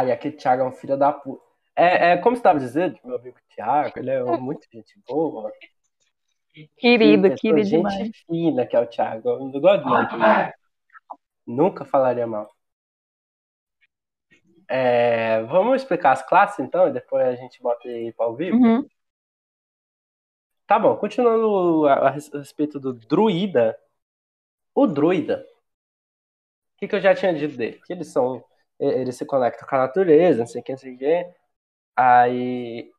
Ai, aquele Thiago é um filho da puta. É, é como você estava dizendo, meu amigo Thiago, ele é muito gente boa. Querido, Sim, querido gente demais. fina que é o Thiago. Eu não gosto dele. Nunca falaria mal. É, vamos explicar as classes, então, e depois a gente bota aí para o vivo? Uhum. Tá bom, continuando a, a respeito do druida. O druida, o que, que eu já tinha dito dele? Que eles são. E- Eles se conectam com a natureza, não sei o que, não sei o que. Aí.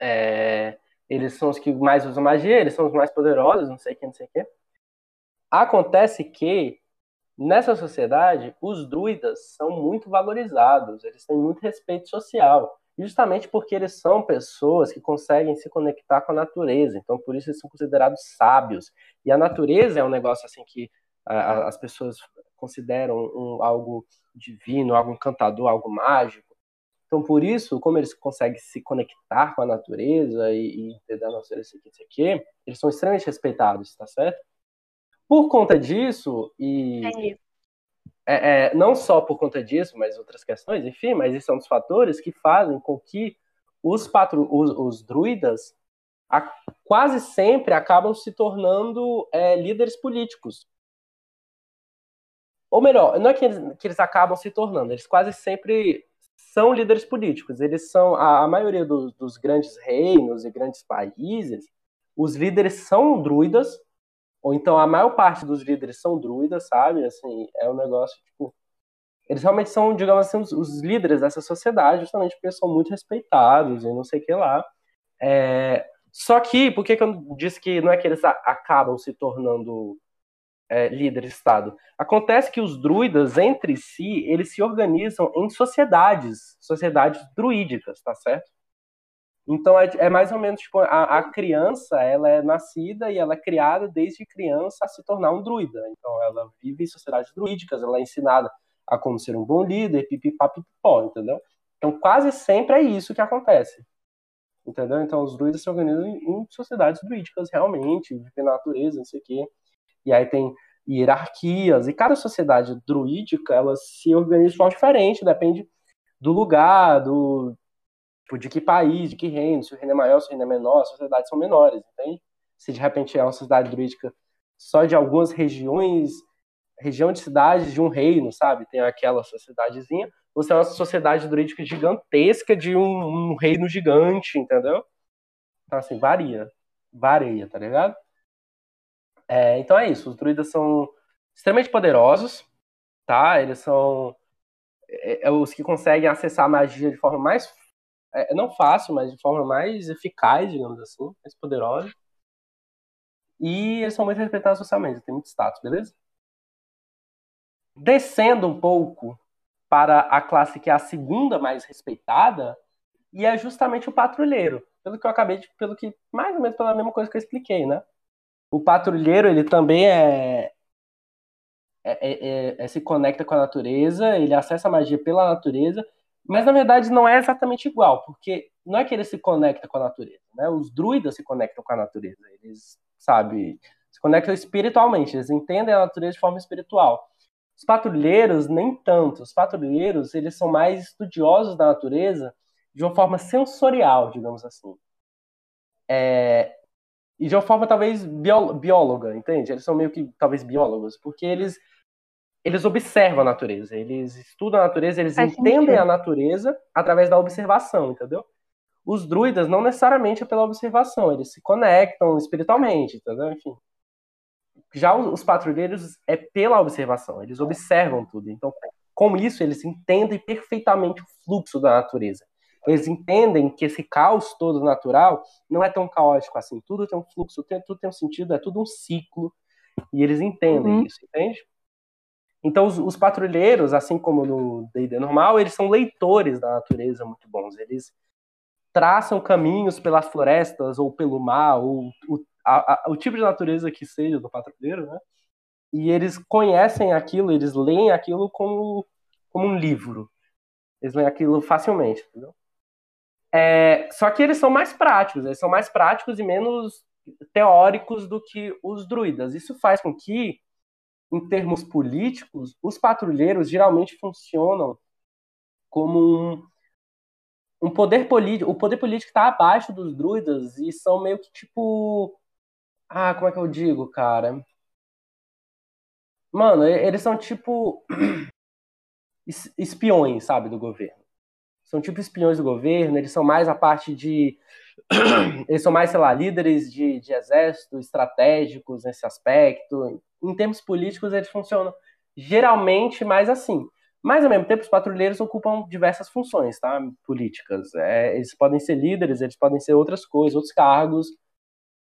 é, eles são os que mais usam magia, eles são os mais poderosos, não sei o que, não sei o que. Acontece que, nessa sociedade, os druidas são muito valorizados, eles têm muito respeito social. Justamente porque eles são pessoas que conseguem se conectar com a natureza, então por isso eles são considerados sábios. E a natureza é um negócio assim que a- a- as pessoas consideram um, algo divino, algo encantador, algo mágico. Então por isso, como eles conseguem se conectar com a natureza e, e entender a natureza, aqui, isso aqui, eles são extremamente respeitados, tá certo? Por conta disso, e Entendi. é, é, não só por conta disso, mas outras questões, enfim, mas isso é um dos fatores que fazem com que os, patru, os, os druidas a- quase sempre acabam se tornando é, líderes políticos. Ou melhor, não é que eles, que eles acabam se tornando, eles quase sempre são líderes políticos. Eles são, a, a maioria dos, dos grandes reinos e grandes países, os líderes são druidas, ou então a maior parte dos líderes são druidas, sabe? Assim, é um negócio, tipo. Eles realmente são, digamos assim, os, os líderes dessa sociedade, justamente porque são muito respeitados e não sei o que lá. É, só que, por que, que eu disse que não é que eles a- acabam se tornando é, líderes de Estado? Acontece que os druidas, entre si, eles se organizam em sociedades, sociedades druídicas, tá certo? Então é, é mais ou menos tipo a, a criança, ela é nascida e ela é criada desde criança a se tornar um druida. Então ela vive em sociedades druídicas, ela é ensinada a como ser um bom líder, pipipá, pipipó, entendeu? Então quase sempre é isso que acontece. Entendeu? Então os druidas se organizam em, em sociedades druídicas realmente, vivem na natureza, não sei o quê. E aí tem hierarquias, e cada sociedade druídica, ela se organiza de forma diferente, depende do lugar, do, tipo, de que país, de que reino, se o reino é maior, se o reino é menor, as sociedades são menores, entende? Se de repente é uma sociedade druídica só de algumas regiões, região de cidades de um reino, sabe? Tem aquela sociedadezinha, você é uma sociedade druídica gigantesca de um, um reino gigante, entendeu? Então, assim, varia. Varia, tá ligado? É, então é isso, os druidas são extremamente poderosos, tá? Eles são é, é, os que conseguem acessar a magia de forma mais é, não fácil, mas de forma mais eficaz, digamos assim, mais poderosa. E eles são muito respeitados socialmente, tem muito status, beleza? Descendo um pouco para a classe que é a segunda mais respeitada, e é justamente o patrulheiro. Pelo que eu acabei de. Pelo que. Mais ou menos pela mesma coisa que eu expliquei, né? O patrulheiro, ele também é. É, é, é, se conecta com a natureza, ele acessa a magia pela natureza, mas na verdade não é exatamente igual, porque não é que ele se conecta com a natureza, né? Os druidas se conectam com a natureza, eles, sabe, se conectam espiritualmente, eles entendem a natureza de forma espiritual. Os patrulheiros, nem tanto. Os patrulheiros, eles são mais estudiosos da natureza de uma forma sensorial, digamos assim. É, e de uma forma talvez bió bióloga, entende? Eles são meio que talvez biólogos, porque eles eles observam a natureza, eles estudam a natureza, eles Faz entendem sentido. a natureza através da observação, entendeu? Os druidas não necessariamente é pela observação, eles se conectam espiritualmente, entendeu? Enfim. Já os, os patrulheiros é pela observação, eles observam tudo. Então, com isso, eles entendem perfeitamente o fluxo da natureza. Eles entendem que esse caos todo natural não é tão caótico assim. Tudo tem um fluxo, tudo tem um sentido, é tudo um ciclo. E eles entendem Uhum. isso, entende? Então, os, os patrulheiros, assim como no D&D normal, eles são leitores da natureza muito bons. Eles traçam caminhos pelas florestas ou pelo mar, ou o, a- a- o tipo de natureza que seja do patrulheiro, né? E eles conhecem aquilo, eles leem aquilo como, como um livro. Eles leem aquilo facilmente, entendeu? É, só que eles são mais práticos, eles são mais práticos e menos teóricos do que os druidas. Isso faz com que, em termos políticos, os patrulheiros geralmente funcionam como um, um poder político. O poder político está abaixo dos druidas e são meio que tipo. Ah, como é que eu digo, cara? Mano, eles são tipo. espiões, sabe, do governo. São tipo espiões do governo, eles são mais a parte de. Eles são mais, sei lá, líderes de, de exército, estratégicos nesse aspecto. Em termos políticos, eles funcionam geralmente mais assim. Mas, ao mesmo tempo, os patrulheiros ocupam diversas funções tá? políticas. É, eles podem ser líderes, eles podem ser outras coisas, outros cargos.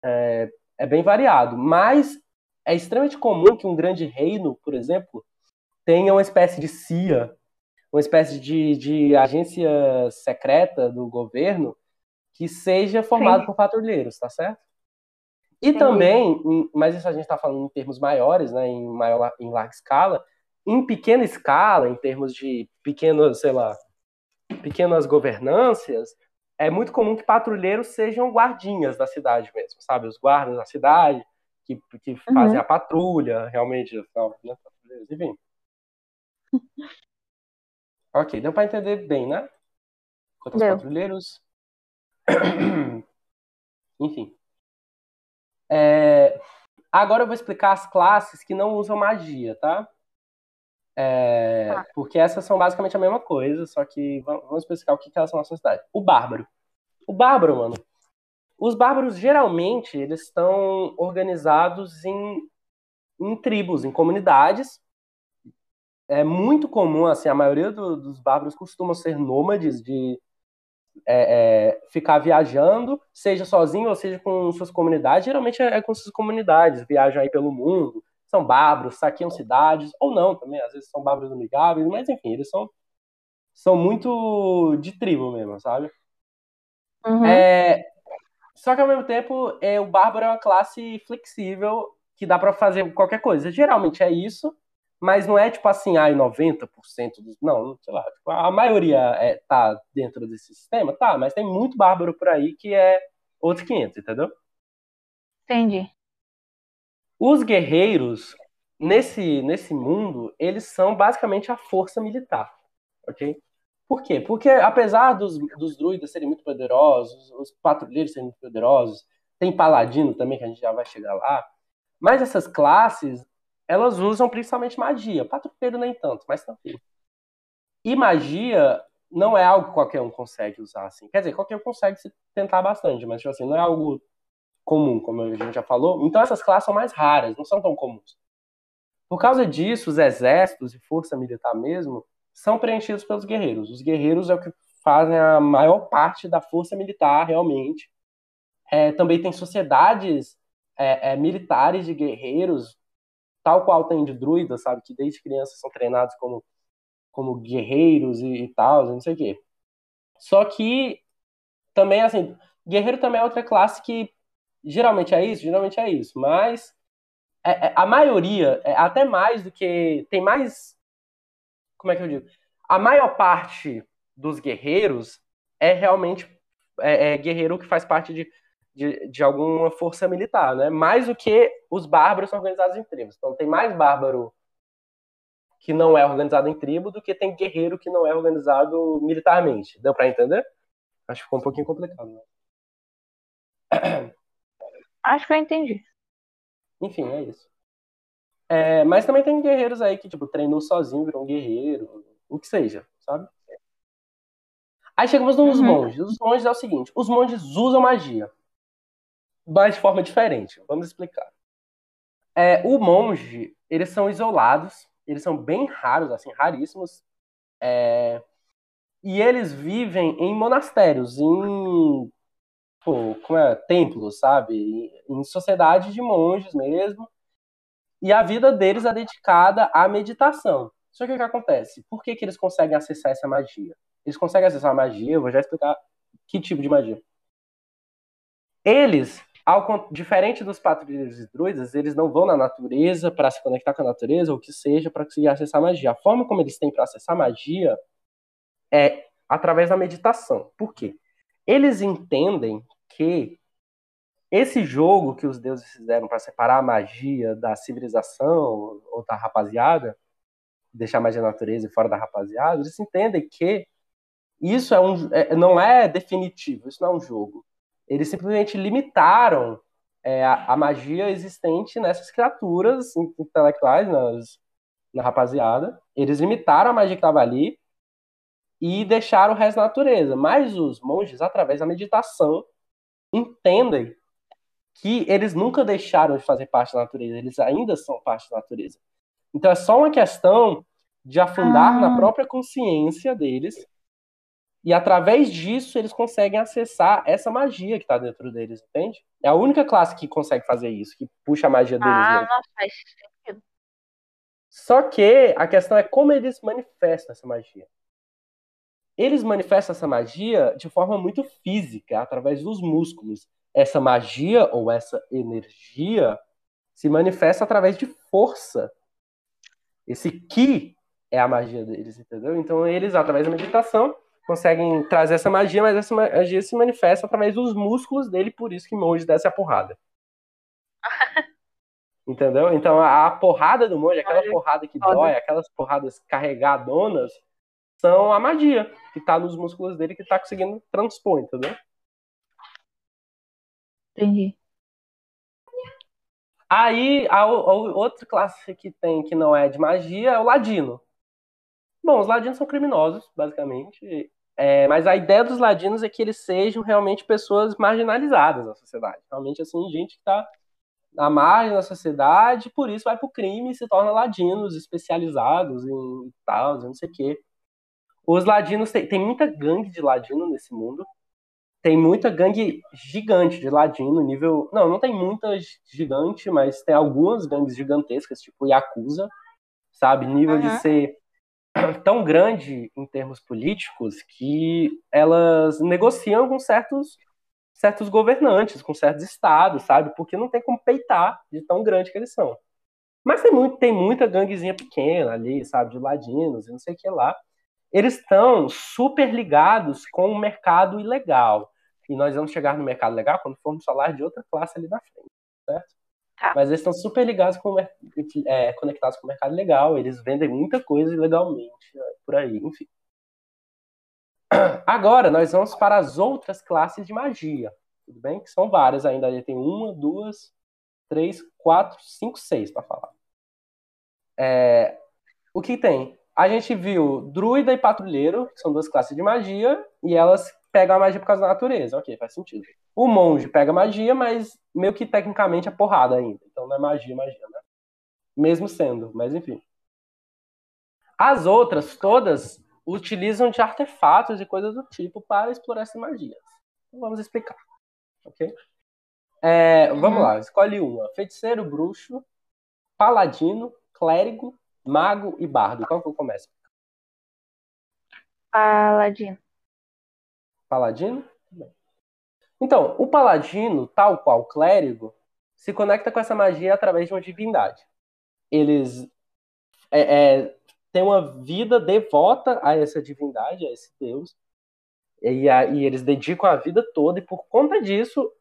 É, é bem variado. Mas é extremamente comum que um grande reino, por exemplo, tenha uma espécie de CIA, uma espécie de, de agência secreta do governo que seja formada por patrulheiros, tá certo? E também, mas isso a gente está falando em termos maiores, né, em, maior, em larga escala, em pequena escala, em termos de pequenas, sei lá, pequenas governâncias, é muito comum que patrulheiros sejam guardinhas da cidade mesmo, sabe? Os guardas da cidade, que, que uhum. fazem a patrulha, realmente, né? enfim. ok, deu para entender bem, né? Quanto aos patrulheiros. enfim. É... Agora eu vou explicar as classes que não usam magia, tá? É, ah. Porque essas são basicamente a mesma coisa, só que vamos especificar o que, que elas são na sociedade. O bárbaro. O bárbaro, mano. Os bárbaros, geralmente, eles estão organizados em, em tribos, em comunidades. É muito comum, assim, a maioria do, dos bárbaros costumam ser nômades de é, é, ficar viajando, seja sozinho ou seja com suas comunidades. Geralmente é, é com suas comunidades, viajam aí pelo mundo, são bárbaros, saqueiam cidades, ou não também, às vezes são bárbaros amigáveis, mas enfim, eles são, são muito de tribo mesmo, sabe? Uhum. É, só que ao mesmo tempo, é, o bárbaro é uma classe flexível que dá para fazer qualquer coisa. Geralmente é isso, mas não é tipo assim, ai, 90% dos. Não, sei lá. Tipo, a maioria é, tá dentro desse sistema, tá, mas tem muito bárbaro por aí que é outros 500, entendeu? Entendi. Os guerreiros, nesse, nesse mundo, eles são basicamente a força militar, ok? Por quê? Porque apesar dos, dos druidas serem muito poderosos, os patrulheiros serem muito poderosos, tem paladino também, que a gente já vai chegar lá, mas essas classes, elas usam principalmente magia. Patrulheiro nem tanto, mas também. E magia não é algo que qualquer um consegue usar, assim. Quer dizer, qualquer um consegue se tentar bastante, mas, tipo assim, não é algo comum, como a gente já falou. Então essas classes são mais raras, não são tão comuns. Por causa disso, os exércitos e força militar mesmo são preenchidos pelos guerreiros. Os guerreiros é o que fazem a maior parte da força militar, realmente. É, também tem sociedades é, é, militares de guerreiros, tal qual tem de druidas, sabe? Que desde crianças são treinados como, como guerreiros e, e tal, não sei o quê. Só que também, assim, guerreiro também é outra classe que Geralmente é isso, geralmente é isso, mas é, é, a maioria, é até mais do que. Tem mais. Como é que eu digo? A maior parte dos guerreiros é realmente é, é guerreiro que faz parte de, de, de, alguma força militar, né? Mais do que os bárbaros são organizados em tribos. Então tem mais bárbaro que não é organizado em tribo do que tem guerreiro que não é organizado militarmente. Deu para entender? Acho que ficou um pouquinho complicado. Né? Acho que eu entendi. Enfim, é isso. É, mas também tem guerreiros aí que, tipo, treinou sozinho, virou um guerreiro, o que seja, sabe? Aí chegamos nos uhum. monges. Os monges é o seguinte: os monges usam magia, mas de forma diferente. Vamos explicar. É, o monge, eles são isolados, eles são bem raros, assim, raríssimos. É, e eles vivem em monastérios, em tipo, como é, templos, sabe? Em sociedade de monges mesmo. E a vida deles é dedicada à meditação. Só que o que acontece? Por que, que eles conseguem acessar essa magia? Eles conseguem acessar a magia, eu vou já explicar que tipo de magia. Eles, ao, diferente dos patrulheiros e druidas, eles não vão na natureza para se conectar com a natureza, ou o que seja, para conseguir acessar magia. A forma como eles têm para acessar a magia é através da meditação. Por quê? Eles entendem que esse jogo que os deuses fizeram para separar a magia da civilização ou da rapaziada, deixar a magia da natureza fora da rapaziada, eles entendem que isso é um, é, não é definitivo, isso não é um jogo. Eles simplesmente limitaram é, a, a, magia existente nessas criaturas intelectuais, nas, na rapaziada. Eles limitaram a magia que estava ali e deixaram o resto da natureza. Mas os monges, através da meditação, entendem que eles nunca deixaram de fazer parte da natureza, eles ainda são parte da natureza. Então é só uma questão de afundar ah. na própria consciência deles e através disso eles conseguem acessar essa magia que está dentro deles, entende? É a única classe que consegue fazer isso, que puxa a magia deles. Ah, mesmo. nossa, faz sentido. Só que a questão é como eles manifestam essa magia. Eles manifestam essa magia de forma muito física, através dos músculos. Essa magia ou essa energia se manifesta através de força. Esse ki é a magia deles, entendeu? Então eles, através da meditação, conseguem trazer essa magia, mas essa magia se manifesta através dos músculos dele, por isso que monge desce a porrada. Entendeu? Então a, porrada do monge, aquela porrada que dói, aquelas porradas carregadonas, são a magia que tá nos músculos dele que tá conseguindo transpor, entendeu? Entendi. Aí a, a outra classe que tem que não é de magia é o ladino. Bom, os ladinos são criminosos, basicamente. É, mas a ideia dos ladinos é que eles sejam realmente pessoas marginalizadas na sociedade. Realmente, assim, gente que está à margem da sociedade, por isso vai para o crime e se torna ladinos especializados em tal, não sei o quê. Os ladinos, tem, tem muita gangue de ladino nesse mundo. Tem muita gangue gigante de ladino, nível. Não, não tem muita gigante, mas tem algumas gangues gigantescas, tipo Yakuza, sabe? Nível uhum. de ser tão grande em termos políticos que elas negociam com certos certos governantes, com certos estados, sabe? Porque não tem como peitar de tão grande que eles são. Mas tem, muito, tem muita ganguezinha pequena ali, sabe? De ladinos e não sei o que lá. Eles estão super ligados com o mercado ilegal. E nós vamos chegar no mercado legal quando formos falar de outra classe ali na frente, certo? Tá. Mas eles estão super ligados com é, conectados com o mercado legal, eles vendem muita coisa ilegalmente né, por aí, enfim. Agora nós vamos para as outras classes de magia, tudo bem? Que são várias ainda. Tem uma, duas, três, quatro, cinco, seis para falar. É, o que tem? A gente viu druida e patrulheiro, que são duas classes de magia, e elas pegam a magia por causa da natureza. Ok, faz sentido. O monge pega magia, mas meio que tecnicamente é porrada ainda. Então não é magia, magia, né? Mesmo sendo, mas enfim. As outras, todas, utilizam de artefatos e coisas do tipo para explorar essas magias. Então vamos explicar. Ok? É, vamos uhum. lá, escolhe uma: feiticeiro, bruxo, paladino, clérigo, mago e bardo. Qual que eu começo? Paladino. Paladino? Então, o paladino, tal qual o clérigo, se conecta com essa magia através de uma divindade. Eles é, é, têm uma vida devota a essa divindade, a esse deus, e, a, e eles dedicam a vida toda, e por conta disso,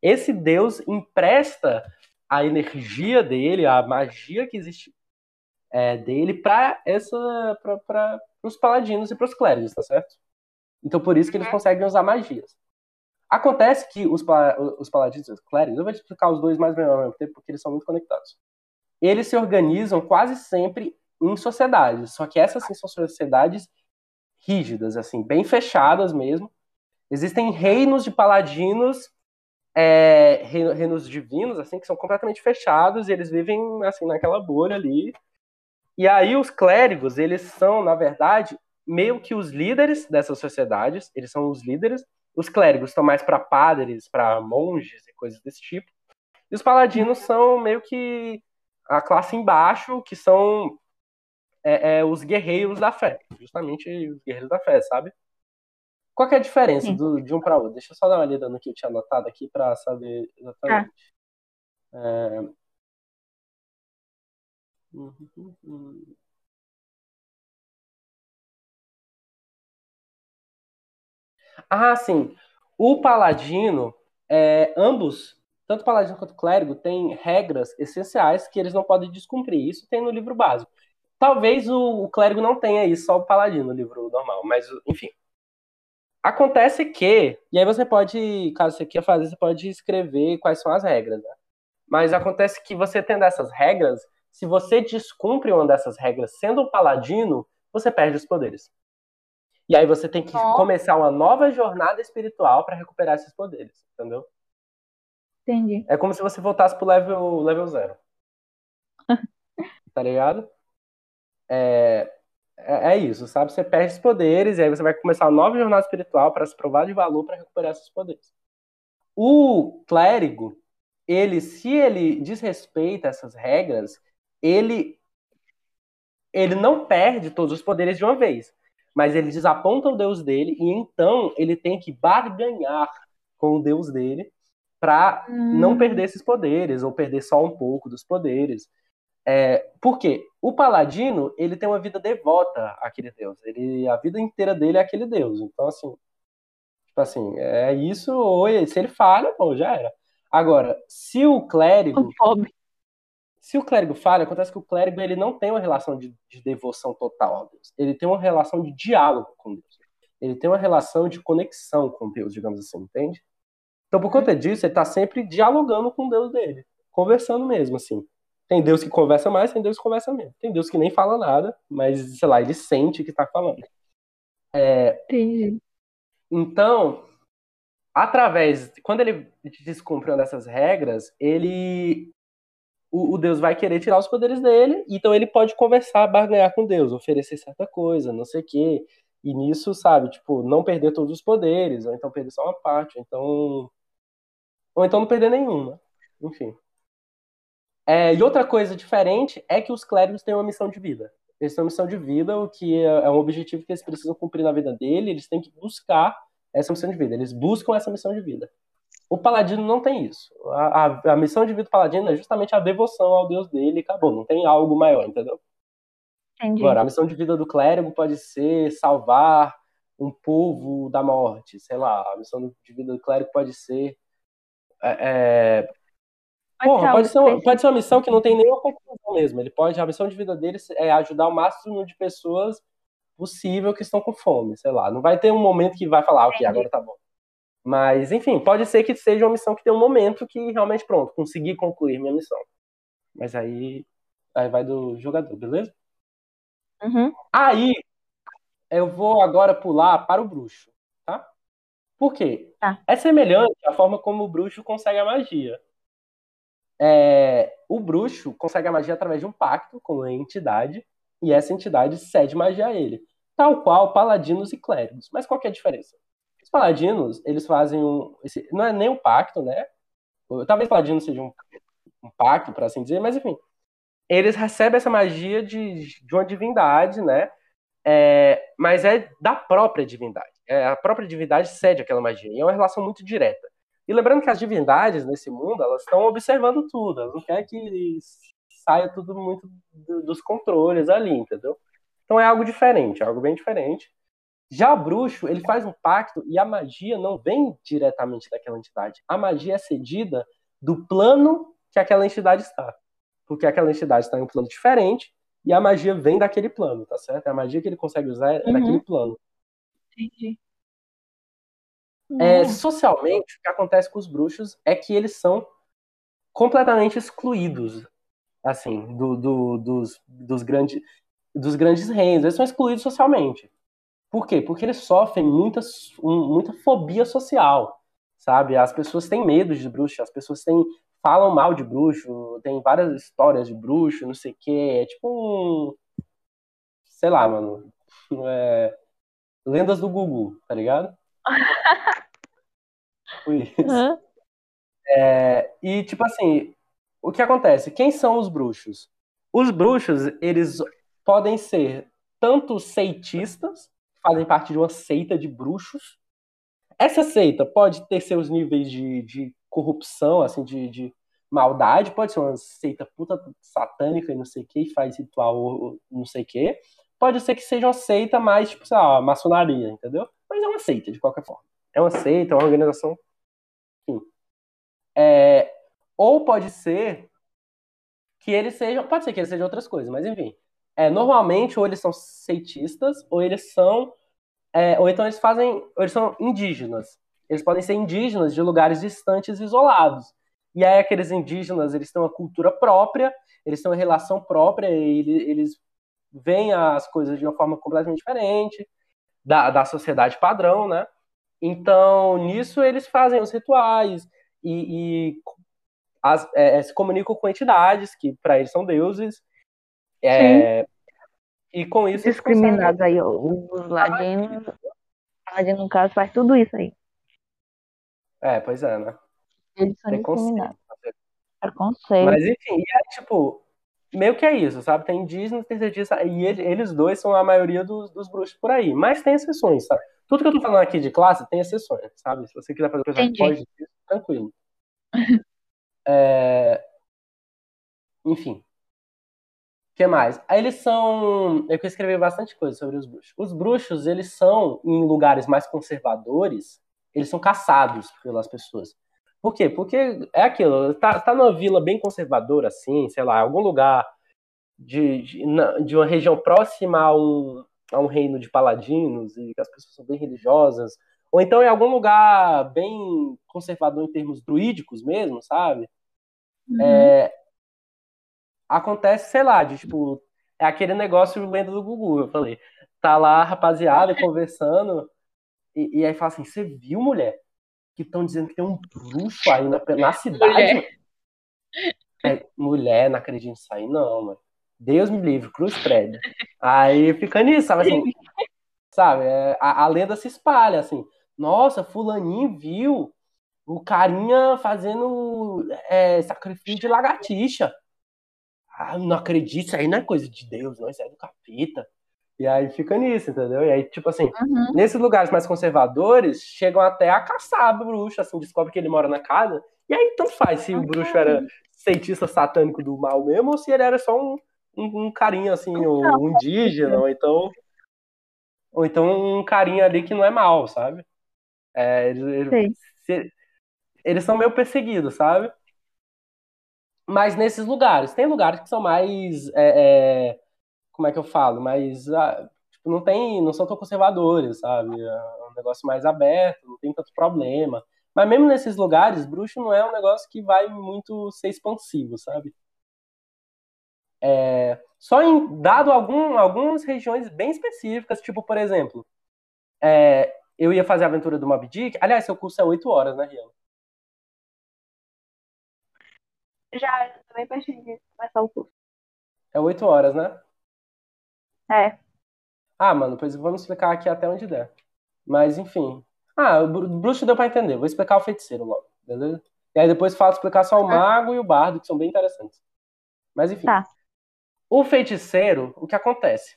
esse deus empresta a energia dele, a magia que existe é, dele, para os paladinos e para os clérigos, tá certo? Então por isso que eles uhum. conseguem usar magias. Acontece que os, os paladinos e os clérigos, eu vou te explicar os dois mais ou menos ao mesmo tempo, porque eles são muito conectados. Eles se organizam quase sempre em sociedades, só que essas sim, são sociedades rígidas, assim, bem fechadas mesmo. Existem reinos de paladinos, é, reinos divinos, assim, que são completamente fechados e eles vivem, assim, naquela bolha ali. E aí os clérigos, eles são, na verdade, meio que os líderes dessas sociedades, eles são os líderes, os clérigos estão mais para padres, para monges e coisas desse tipo. E os paladinos são meio que a classe embaixo, que são é, é, os guerreiros da fé. Justamente os guerreiros da fé, sabe? Qual é a diferença do, de um para outro? Deixa eu só dar uma lida no que eu tinha anotado aqui para saber exatamente. Ah. É... Ah, sim. O paladino, é, ambos, tanto paladino quanto clérigo, têm regras essenciais que eles não podem descumprir. Isso tem no livro básico. Talvez o, o clérigo não tenha isso, só o paladino no livro normal, mas enfim. Acontece que, e aí você pode, caso você queira fazer, você pode escrever quais são as regras, né? Mas acontece que você tendo essas regras, se você descumpre uma dessas regras sendo um paladino, você perde os poderes. E aí você tem que Ó. começar uma nova jornada espiritual para recuperar esses poderes, entendeu? Entendi. É como se você voltasse pro level, level zero. tá ligado? É, é, é isso, sabe? Você perde os poderes e aí você vai começar uma nova jornada espiritual para se provar de valor para recuperar esses poderes. O clérigo, ele, se ele desrespeita essas regras, ele ele não perde todos os poderes de uma vez, mas ele desaponta o deus dele e então ele tem que barganhar com o deus dele para não Hum. perder esses poderes ou perder só um pouco dos poderes. É, por quê? O paladino, ele tem uma vida devota àquele deus. Ele, a vida inteira dele é aquele deus. Então, assim, tipo assim, é isso, ou se ele falha, bom, já era. Agora, se o clérigo, Pobre. Se o clérigo falha, acontece que o clérigo ele não tem uma relação de, de devoção total a Deus. Ele tem uma relação de diálogo com Deus. Ele tem uma relação de conexão com Deus, digamos assim, entende? Então, por conta disso, ele está sempre dialogando com Deus dele, conversando mesmo, assim. Tem Deus que conversa mais, tem Deus que conversa menos. Tem Deus que nem fala nada, mas, sei lá, ele sente que está falando. Entendi. Então, através, quando ele descumpre uma dessas regras, ele o, o Deus vai querer tirar os poderes dele, então ele pode conversar, barganhar com Deus, oferecer certa coisa, não sei o quê. E nisso, sabe, tipo, não perder todos os poderes, ou então perder só uma parte, ou então ou então não perder nenhum, né? Enfim. É, e outra coisa diferente é que os clérigos têm uma missão de vida. Eles têm uma missão de vida, o que é é um objetivo que eles precisam cumprir na vida dele, eles têm que buscar essa missão de vida. Eles buscam essa missão de vida. O paladino não tem isso. A, a- a missão de vida do paladino é justamente a devoção ao deus dele e acabou. Não tem algo maior, entendeu? Entendi. Agora, a missão de vida do clérigo pode ser salvar um povo da morte, sei lá. A missão de vida do clérigo pode ser. é, é, Pode ser Porra, algo pode ser, pode ser uma missão que não tem nenhuma conclusão mesmo. Ele pode, a missão de vida dele é ajudar o máximo de pessoas possível que estão com fome, sei lá. Não vai ter um momento que vai falar, ok, Entendi. agora tá bom. Mas, enfim, pode ser que seja uma missão que tem um momento que realmente, pronto, consegui concluir minha missão. Mas aí, aí vai do jogador, beleza? Uhum. Aí, eu vou agora pular para o bruxo, tá? Por quê? Tá. É semelhante à forma como o bruxo consegue a magia. É, o bruxo consegue a magia através de um pacto com uma entidade, e essa entidade cede magia a ele. Tal qual paladinos e clérigos. Mas qual que é a diferença? Os paladinos, eles fazem um. esse- não é nem um pacto, né? Talvez paladino seja um, um pacto, para assim dizer, mas enfim. Eles recebem essa magia de, de uma divindade, né? É, mas é da própria divindade. É, a própria divindade cede aquela magia. E é uma relação muito direta. E lembrando que as divindades nesse mundo, elas estão observando tudo. Elas não querem que saia tudo muito do- dos controles ali, entendeu? Então é algo diferente, é algo bem diferente. Já o bruxo, ele faz um pacto e a magia não vem diretamente daquela entidade. A magia é cedida do plano que aquela entidade está. Porque aquela entidade está em um plano diferente e a magia vem daquele plano, tá certo? A magia que ele consegue usar é Uhum. daquele plano. Entendi. É, socialmente, o que acontece com os bruxos é que eles são completamente excluídos, assim, do, do- dos, dos, grandes, dos grandes reinos. Eles são excluídos socialmente. Por quê? Porque eles sofrem muita, muita fobia social, sabe? As pessoas têm medo de bruxo, as pessoas têm, falam mal de bruxo, tem várias histórias de bruxo, não sei o quê. É tipo um... Sei lá, mano. É, lendas do Google, tá ligado? Tipo isso. Hã? É, e, tipo assim, o que acontece? Quem são os bruxos? Os bruxos, eles podem ser tanto seitistas, fazem parte de uma seita de bruxos. Essa seita pode ter seus níveis de, de corrupção, assim, de, de maldade, pode ser uma seita puta satânica e não sei o que, e faz ritual não sei o que. Pode ser que seja uma seita mais, tipo, sei lá, maçonaria, entendeu? Mas é uma seita, de qualquer forma. É uma seita, é uma organização é, ou pode ser que eles sejam. Pode ser que eles sejam outras coisas, mas enfim. É, normalmente, ou eles são ceitistas, ou eles são É, ou então eles fazem. Eles são indígenas. Eles podem ser indígenas de lugares distantes e isolados. E aí aqueles indígenas, eles têm uma cultura própria, eles têm uma relação própria, e eles veem as coisas de uma forma completamente diferente da, da sociedade padrão, né? Então, nisso eles fazem os rituais e, e as, é, é se comunicam com entidades que para eles são deuses. É, e com isso. Discriminados aí, os ladinos. Ladino, no caso, faz tudo isso aí. É, pois é, né? Eles são discriminados. Preconceito. Mas enfim, é, tipo, meio que é isso, sabe? Tem indígenas, tem cientistas, e eles dois são a maioria dos, dos bruxos por aí. Mas tem exceções, sabe? Tudo que eu tô falando aqui de classe tem exceções, sabe? Se você quiser fazer coisa pode, tranquilo. é... Enfim. Que mais? Aí eles são. Eu escrevi bastante coisa sobre os bruxos. Os bruxos, eles são, em lugares mais conservadores, eles são caçados pelas pessoas. Por quê? Porque é aquilo, tá, tá numa vila bem conservadora, assim, sei lá, algum lugar de, de, de uma região próxima a um, a um reino de paladinos e que as pessoas são bem religiosas, ou então em algum lugar bem conservador em termos druídicos mesmo, sabe? Uhum. É, acontece, sei lá, de tipo, é aquele negócio lenda do Gugu, eu falei. Tá lá rapaziada conversando, e, e aí fala assim: você viu, mulher? que estão dizendo que tem um bruxo aí na, na cidade. Mulher. É, mulher, não acredito nisso aí, não, mano. Deus me livre, cruz prédio. Aí fica nisso, sabe assim? Sabe, é, a, a, lenda se espalha, assim. Nossa, fulaninho viu o carinha fazendo é, sacrifício de lagartixa. Ah, não acredito, isso aí não é coisa de Deus, não, isso é do capeta. E aí fica nisso, entendeu? E aí, tipo assim, uhum. nesses lugares mais conservadores, chegam até a caçar o bruxo, assim, descobre que ele mora na casa. E aí, tanto faz se o bruxo era cientista satânico do mal mesmo, ou se ele era só um, um, um carinha, assim, um indígena, ou então. Ou então um carinha ali que não é mal, sabe? É, eles, eles, se, eles são meio perseguidos, sabe? Mas nesses lugares. Tem lugares que são mais. É, é, como é que eu falo? Mas ah, tipo, não tem, não são tão conservadores, sabe? É um negócio mais aberto, não tem tanto problema. Mas mesmo nesses lugares, bruxo não é um negócio que vai muito ser expansivo, sabe? É, só em dado algum, algumas regiões bem específicas, tipo, por exemplo, é, eu ia fazer a aventura do Mob Dick. Aliás, seu curso é 8 horas, né, Riana? Já, eu também pensei em começar o curso. É 8 horas, né? É. Ah, mano, pois vamos explicar aqui até onde der. Mas, enfim. Ah, o bruxo deu pra entender. Vou explicar o feiticeiro logo, beleza? E aí depois falo explicar só o mago e o bardo, que são bem interessantes. Mas, enfim. Tá. O feiticeiro, o que acontece?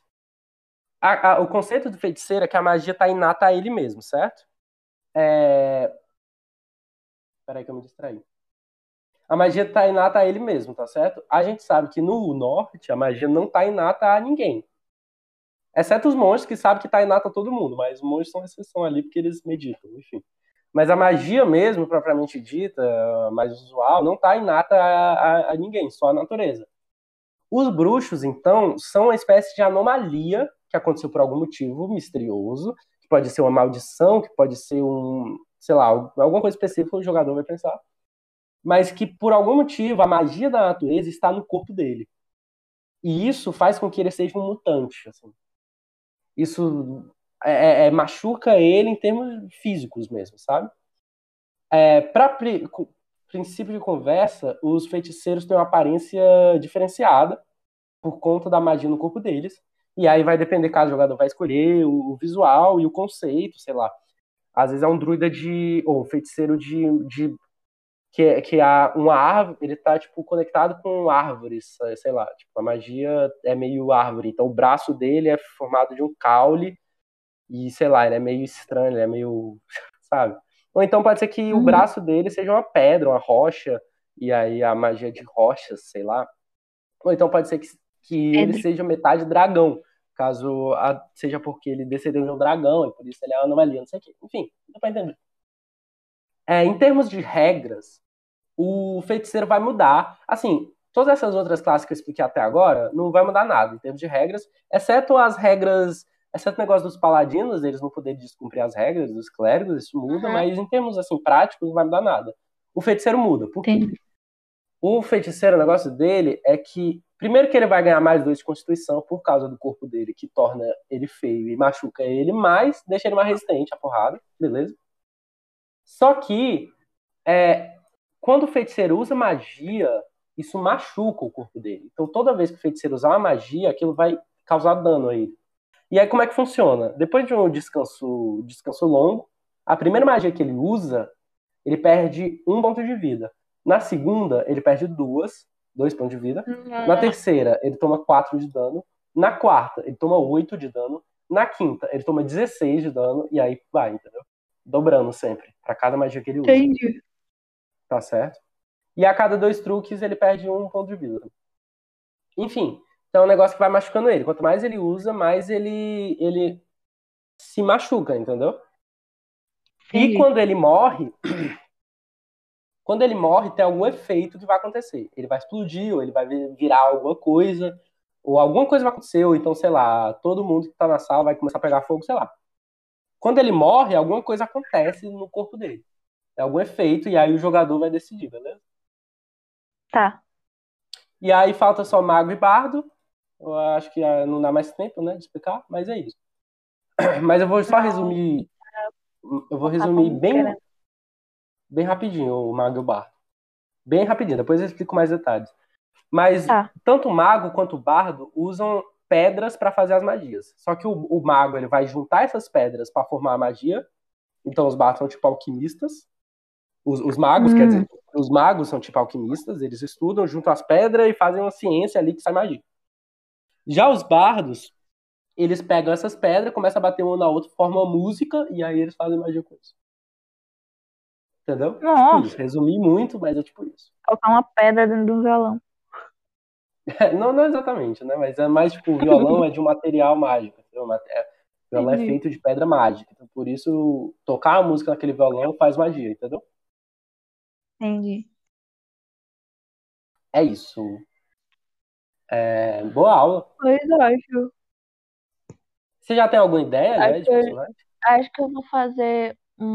A, a, o conceito do feiticeiro é que a magia tá inata a ele mesmo, certo? É... Peraí que eu me distraí. A magia tá inata a ele mesmo, tá certo? A gente sabe que no norte a magia não tá inata a ninguém. Exceto os monges que sabem que tá inata todo mundo, mas os monges são exceção ali porque eles meditam, enfim. Mas a magia mesmo, propriamente dita, mais usual, não tá inata a, a, a ninguém, só a natureza. Os bruxos, então, são uma espécie de anomalia que aconteceu por algum motivo misterioso, que pode ser uma maldição, que pode ser um, sei lá, alguma coisa específica o jogador vai pensar, mas que por algum motivo a magia da natureza está no corpo dele. E isso faz com que ele seja um mutante, assim isso é, é, é, machuca ele em termos físicos mesmo, sabe? É, Para pri princípio de conversa, os feiticeiros têm uma aparência diferenciada por conta da magia no corpo deles. E aí vai depender cada jogador vai escolher o, o visual e o conceito, sei lá. Às vezes é um druida de. ou um feiticeiro de, de que, é, que há uma árvore, ele tá, tipo, conectado com árvores, sei lá, tipo, a magia é meio árvore, então o braço dele é formado de um caule, e, sei lá, ele é meio estranho, ele é meio, sabe? Ou então pode ser que uhum. o braço dele seja uma pedra, uma rocha, e aí a magia de rochas, sei lá. Ou então pode ser que, que ele seja metade dragão, caso a, seja porque ele descendeu de um dragão, e por isso ele é uma anomalia, não sei o quê. Enfim, dá pra entender. É, em termos de regras, o feiticeiro vai mudar. Assim, todas essas outras classes que eu expliquei até agora, não vai mudar nada em termos de regras, exceto as regras Exceto o negócio dos paladinos, eles não poderem descumprir as regras dos clérigos, isso muda, Uhum. mas em termos assim práticos não vai mudar nada. O feiticeiro muda. Por quê? O feiticeiro, o negócio dele é que, primeiro que ele vai ganhar mais dois de constituição por causa do corpo dele, que torna ele feio e machuca ele, mas deixa ele mais resistente à porrada, beleza? Só que, é, quando o feiticeiro usa magia, isso machuca o corpo dele. Então, toda vez que o feiticeiro usar uma magia, aquilo vai causar dano a ele. E aí, como é que funciona? Depois de um descanso, descanso longo, a primeira magia que ele usa, ele perde um ponto de vida. Na segunda, ele perde duas, dois pontos de vida. Na terceira, ele toma 4 de dano. Na quarta, ele toma 8 de dano. Na quinta, ele toma 16 de dano. E aí vai, entendeu? Dobrando sempre. Pra cada magia que ele usa. Entendi. Tá certo? E a cada dois truques, ele perde um ponto de vida. Enfim, então é um negócio que vai machucando ele. Quanto mais ele usa, mais ele, ele se machuca, entendeu? E quando ele morre, quando ele morre, tem algum efeito que vai acontecer. Ele vai explodir, ou ele vai vi- virar alguma coisa, ou alguma coisa vai acontecer, ou então, sei lá, todo mundo que tá na sala vai começar a pegar fogo, sei lá. Quando ele morre, alguma coisa acontece no corpo dele. É algum efeito, e aí o jogador vai decidir, beleza? Tá. E aí falta só mago e bardo. Eu acho que ah, não dá mais tempo, né, de explicar, mas é isso. Mas eu vou só resumir. Eu vou Tá resumir bom, bem, bem rapidinho o mago e o bardo. Bem rapidinho, depois eu explico mais detalhes. Mas Tá. tanto o mago quanto o bardo usam pedras para fazer as magias. Só que o, o mago ele vai juntar essas pedras para formar a magia. Então os bardos são tipo alquimistas. Os, os magos, Hum. quer dizer, os magos são tipo alquimistas, eles estudam, juntam as pedras e fazem uma ciência ali que sai magia. Já os bardos, eles pegam essas pedras, começam a bater uma na outra, formam uma música e aí eles fazem magia com isso. Entendeu? Tipo isso. Resumi muito, mas é tipo isso. Colocar uma pedra dentro de um violão. Não, não exatamente, né? Mas é mais tipo, o violão é de um material mágico. entendeu? É- O violão é Entendi. feito de pedra mágica. Então, por isso, tocar a música naquele violão faz magia, entendeu? Entendi. É isso. É, boa aula. Pois eu acho. Você já tem alguma ideia, né, de Acho que- personagem? Acho que eu vou fazer um,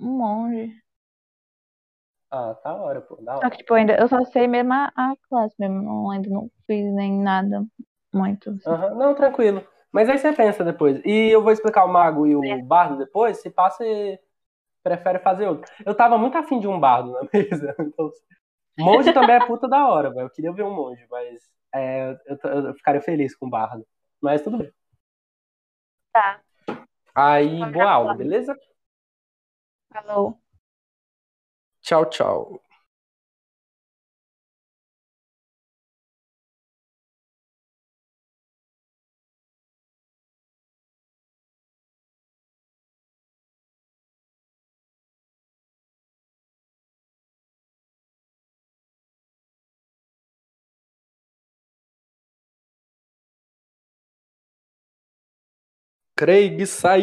um monge. Ah, tá hora, pô. Da Só hora. que, tipo, ainda, eu só sei mesmo a, a classe mesmo. Não, ainda não fiz nem nada muito. assim. Aham, Não, tranquilo. Mas aí você pensa depois. E eu vou explicar o mago e o bardo depois. Se passa, você prefere fazer outro. Eu tava muito afim de um bardo na mesa. Então, monge também é puta da hora, velho. Eu queria ver um monge, mas é, eu, eu ficaria feliz com o bardo. Mas tudo bem. Tá. Aí, boa aula, gravar. beleza? Falou. Tchau, tchau. Craig sair.